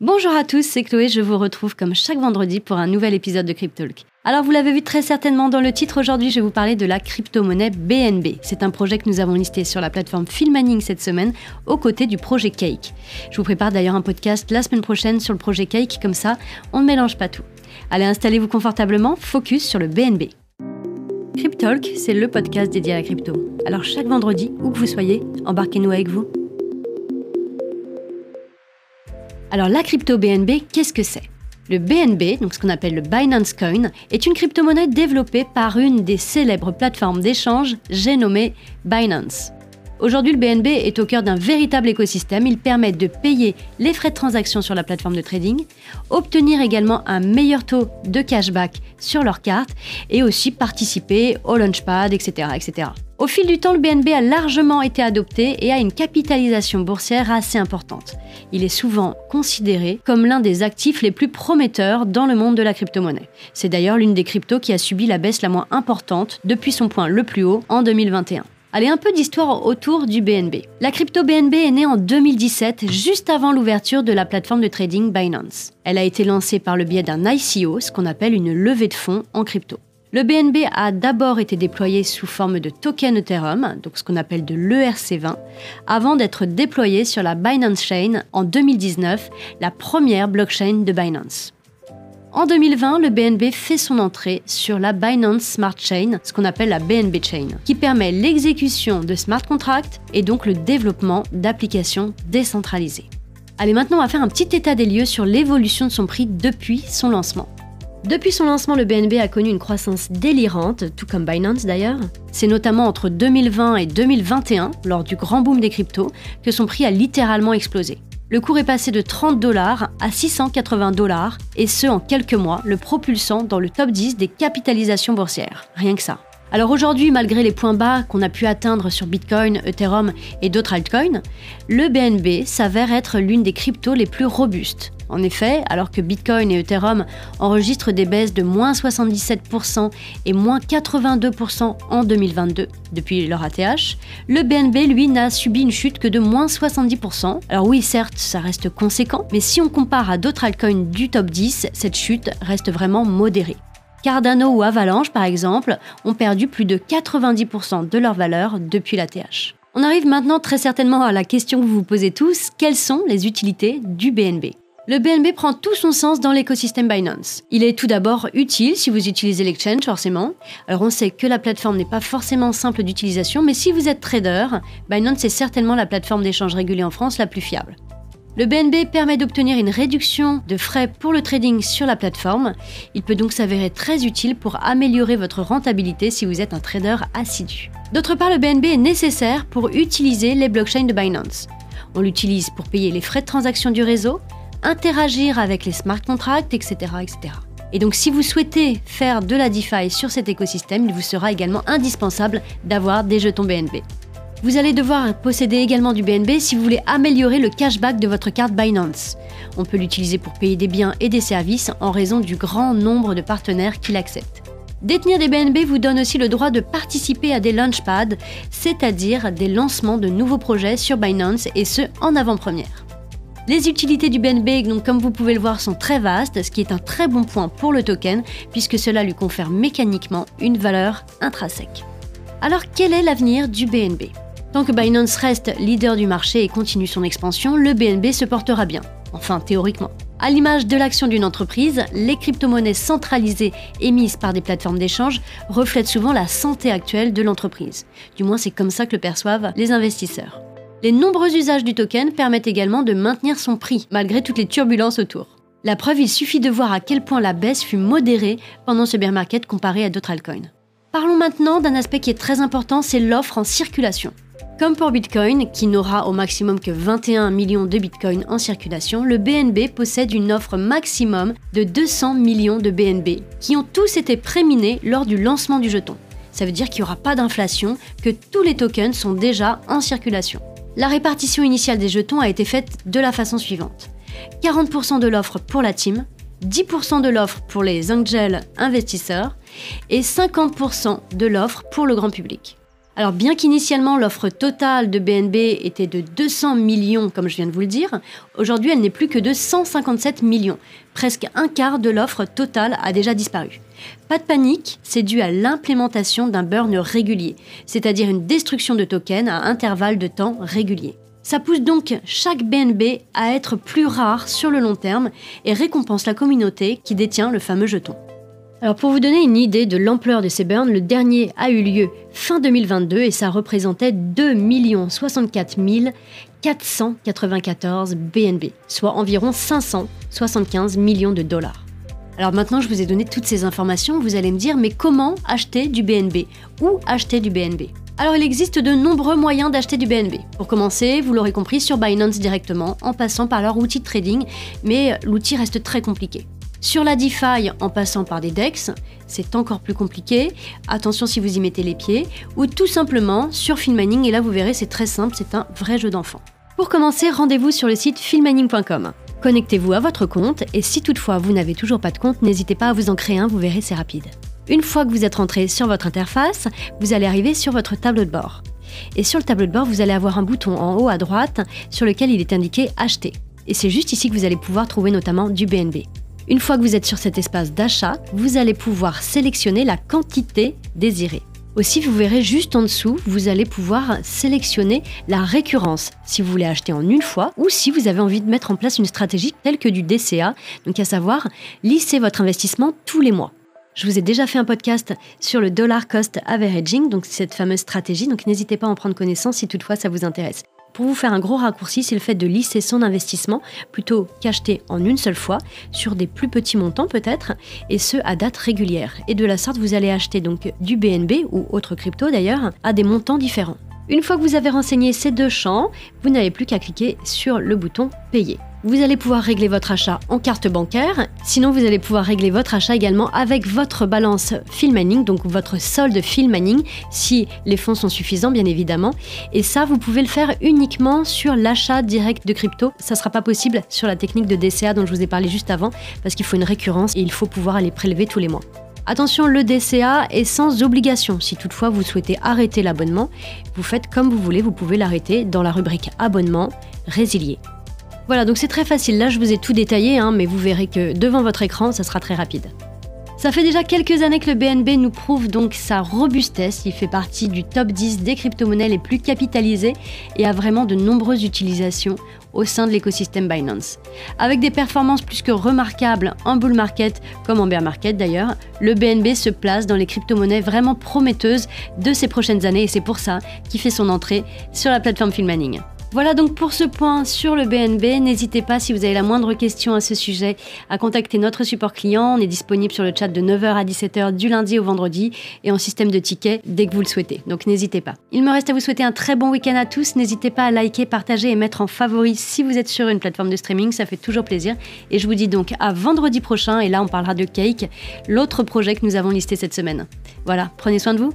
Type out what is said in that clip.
Bonjour à tous, c'est Chloé, je vous retrouve comme chaque vendredi pour un nouvel épisode de Cryptalk. Alors vous l'avez vu très certainement dans le titre, aujourd'hui je vais vous parler de la crypto-monnaie BNB. C'est un projet que nous avons listé sur la plateforme Filmaning cette semaine, aux côtés du projet Cake. Je vous prépare d'ailleurs un podcast la semaine prochaine sur le projet Cake, comme ça on ne mélange pas tout. Allez, installez-vous confortablement, focus sur le BNB. Cryptalk, c'est le podcast dédié à la crypto. Alors chaque vendredi, où que vous soyez, embarquez-nous avec vous. Alors la crypto BNB, qu'est-ce que c'est? Le BNB, donc ce qu'on appelle le Binance Coin, est une crypto-monnaie développée par une des célèbres plateformes d'échange, j'ai nommé Binance. Aujourd'hui, le BNB est au cœur d'un véritable écosystème. Il permet de payer les frais de transaction sur la plateforme de trading, obtenir également un meilleur taux de cashback sur leur carte et aussi participer au launchpad, etc., etc. Au fil du temps, le BNB a largement été adopté et a une capitalisation boursière assez importante. Il est souvent considéré comme l'un des actifs les plus prometteurs dans le monde de la crypto-monnaie. C'est d'ailleurs l'une des cryptos qui a subi la baisse la moins importante depuis son point le plus haut en 2021. Allez, un peu d'histoire autour du BNB. La crypto BNB est née en 2017, juste avant l'ouverture de la plateforme de trading Binance. Elle a été lancée par le biais d'un ICO, ce qu'on appelle une levée de fonds en crypto. Le BNB a d'abord été déployé sous forme de token Ethereum, donc ce qu'on appelle de l'ERC20, avant d'être déployé sur la Binance Chain en 2019, la première blockchain de Binance. En 2020, le BNB fait son entrée sur la Binance Smart Chain, ce qu'on appelle la BNB Chain, qui permet l'exécution de smart contracts et donc le développement d'applications décentralisées. Allez, maintenant on va faire un petit état des lieux sur l'évolution de son prix depuis son lancement. Depuis son lancement, le BNB a connu une croissance délirante, tout comme Binance d'ailleurs. C'est notamment entre 2020 et 2021, lors du grand boom des cryptos, que son prix a littéralement explosé. Le cours est passé de 30 dollars à 680 dollars, et ce en quelques mois, le propulsant dans le top 10 des capitalisations boursières. Rien que ça. Alors aujourd'hui, malgré les points bas qu'on a pu atteindre sur Bitcoin, Ethereum et d'autres altcoins, le BNB s'avère être l'une des cryptos les plus robustes. En effet, alors que Bitcoin et Ethereum enregistrent des baisses de moins 77% et moins 82% en 2022 depuis leur ATH, le BNB, lui, n'a subi une chute que de moins 70%. Alors oui, certes, ça reste conséquent, mais si on compare à d'autres altcoins du top 10, cette chute reste vraiment modérée. Cardano ou Avalanche, par exemple, ont perdu plus de 90% de leur valeur depuis l'ATH. On arrive maintenant très certainement à la question que vous vous posez tous, quelles sont les utilités du BNB le BNB prend tout son sens dans l'écosystème Binance. Il est tout d'abord utile si vous utilisez l'exchange forcément. Alors on sait que la plateforme n'est pas forcément simple d'utilisation, mais si vous êtes trader, Binance est certainement la plateforme d'échange régulée en France la plus fiable. Le BNB permet d'obtenir une réduction de frais pour le trading sur la plateforme. Il peut donc s'avérer très utile pour améliorer votre rentabilité si vous êtes un trader assidu. D'autre part, le BNB est nécessaire pour utiliser les blockchains de Binance. On l'utilise pour payer les frais de transaction du réseau, interagir avec les smart contracts, etc.. Et donc si vous souhaitez faire de la DeFi sur cet écosystème, il vous sera également indispensable d'avoir des jetons BNB. Vous allez devoir posséder également du BNB si vous voulez améliorer le cashback de votre carte Binance. On peut l'utiliser pour payer des biens et des services en raison du grand nombre de partenaires qui l'acceptent. Détenir des BNB vous donne aussi le droit de participer à des launchpads, c'est-à-dire des lancements de nouveaux projets sur Binance et ce en avant-première. Les utilités du BNB, comme vous pouvez le voir, sont très vastes, ce qui est un très bon point pour le token, puisque cela lui confère mécaniquement une valeur intrinsèque. Alors quel est l'avenir du BNB? Tant que Binance reste leader du marché et continue son expansion, le BNB se portera bien, enfin théoriquement. À l'image de l'action d'une entreprise, les crypto-monnaies centralisées émises par des plateformes d'échange reflètent souvent la santé actuelle de l'entreprise. Du moins, c'est comme ça que le perçoivent les investisseurs. Les nombreux usages du token permettent également de maintenir son prix, malgré toutes les turbulences autour. La preuve, il suffit de voir à quel point la baisse fut modérée pendant ce bear market comparé à d'autres altcoins. Parlons maintenant d'un aspect qui est très important, c'est l'offre en circulation. Comme pour Bitcoin, qui n'aura au maximum que 21 millions de Bitcoins en circulation, le BNB possède une offre maximum de 200 millions de BNB, qui ont tous été préminés lors du lancement du jeton. Ça veut dire qu'il n'y aura pas d'inflation, que tous les tokens sont déjà en circulation. La répartition initiale des jetons a été faite de la façon suivante. 40% de l'offre pour la team, 10% de l'offre pour les angel investisseurs et 50% de l'offre pour le grand public. Alors bien qu'initialement l'offre totale de BNB était de 200 millions, comme je viens de vous le dire, aujourd'hui elle n'est plus que de 157 millions. Presque un quart de l'offre totale a déjà disparu. Pas de panique, c'est dû à l'implémentation d'un burn régulier, c'est-à-dire une destruction de tokens à intervalles de temps réguliers. Ça pousse donc chaque BNB à être plus rare sur le long terme et récompense la communauté qui détient le fameux jeton. Alors pour vous donner une idée de l'ampleur de ces burns, le dernier a eu lieu fin 2022 et ça représentait 2 64 494 BNB, soit environ 575 millions de dollars. Alors maintenant, je vous ai donné toutes ces informations, vous allez me dire, mais comment acheter du BNB Où acheter du BNB alors il existe de nombreux moyens d'acheter du BNB. Pour commencer, vous l'aurez compris, sur Binance directement, en passant par leur outil de trading, mais l'outil reste très compliqué. Sur la DeFi, en passant par des DEX, c'est encore plus compliqué. Attention si vous y mettez les pieds. Ou tout simplement sur Filmaning, et là vous verrez, c'est très simple, c'est un vrai jeu d'enfant. Pour commencer, rendez-vous sur le site filmaning.com. Connectez-vous à votre compte et si toutefois vous n'avez toujours pas de compte, n'hésitez pas à vous en créer un, vous verrez, c'est rapide. Une fois que vous êtes rentré sur votre interface, vous allez arriver sur votre tableau de bord. Et sur le tableau de bord, vous allez avoir un bouton en haut à droite sur lequel il est indiqué Acheter. Et c'est juste ici que vous allez pouvoir trouver notamment du BNB. Une fois que vous êtes sur cet espace d'achat, vous allez pouvoir sélectionner la quantité désirée. Aussi, vous verrez juste en dessous, vous allez pouvoir sélectionner la récurrence, si vous voulez acheter en une fois ou si vous avez envie de mettre en place une stratégie telle que du DCA, donc à savoir lisser votre investissement tous les mois. Je vous ai déjà fait un podcast sur le dollar cost averaging, donc cette fameuse stratégie, donc n'hésitez pas à en prendre connaissance si toutefois ça vous intéresse. Pour vous faire un gros raccourci, c'est le fait de lisser son investissement plutôt qu'acheter en une seule fois sur des plus petits montants peut-être, et ce à date régulière. Et de la sorte, vous allez acheter donc du BNB ou autre crypto d'ailleurs à des montants différents. Une fois que vous avez renseigné ces deux champs, vous n'avez plus qu'à cliquer sur le bouton Payer. Vous allez pouvoir régler votre achat en carte bancaire. Sinon, vous allez pouvoir régler votre achat également avec votre balance Filmaning, donc votre solde Filmaning, si les fonds sont suffisants, bien évidemment. Et ça, vous pouvez le faire uniquement sur l'achat direct de crypto. Ça ne sera pas possible sur la technique de DCA dont je vous ai parlé juste avant, parce qu'il faut une récurrence et il faut pouvoir les prélever tous les mois. Attention, le DCA est sans obligation. Si toutefois vous souhaitez arrêter l'abonnement, vous faites comme vous voulez, vous pouvez l'arrêter dans la rubrique abonnement, résilier. Voilà, donc c'est très facile. Là, je vous ai tout détaillé, hein, mais vous verrez que devant votre écran, ça sera très rapide. Ça fait déjà quelques années que le BNB nous prouve donc sa robustesse. Il fait partie du top 10 des crypto-monnaies les plus capitalisées et a vraiment de nombreuses utilisations au sein de l'écosystème Binance. Avec des performances plus que remarquables en bull market comme en bear market d'ailleurs, le BNB se place dans les crypto-monnaies vraiment prometteuses de ces prochaines années et c'est pour ça qu'il fait son entrée sur la plateforme Filmaning. Voilà donc pour ce point sur le BNB. N'hésitez pas si vous avez la moindre question à ce sujet à contacter notre support client. On est disponible sur le chat de 9h à 17h du lundi au vendredi et en système de tickets dès que vous le souhaitez. Donc n'hésitez pas. Il me reste à vous souhaiter un très bon week-end à tous. N'hésitez pas à liker, partager et mettre en favori si vous êtes sur une plateforme de streaming. Ça fait toujours plaisir. Et je vous dis donc à vendredi prochain. Et là, on parlera de Cake, l'autre projet que nous avons listé cette semaine. Voilà, prenez soin de vous.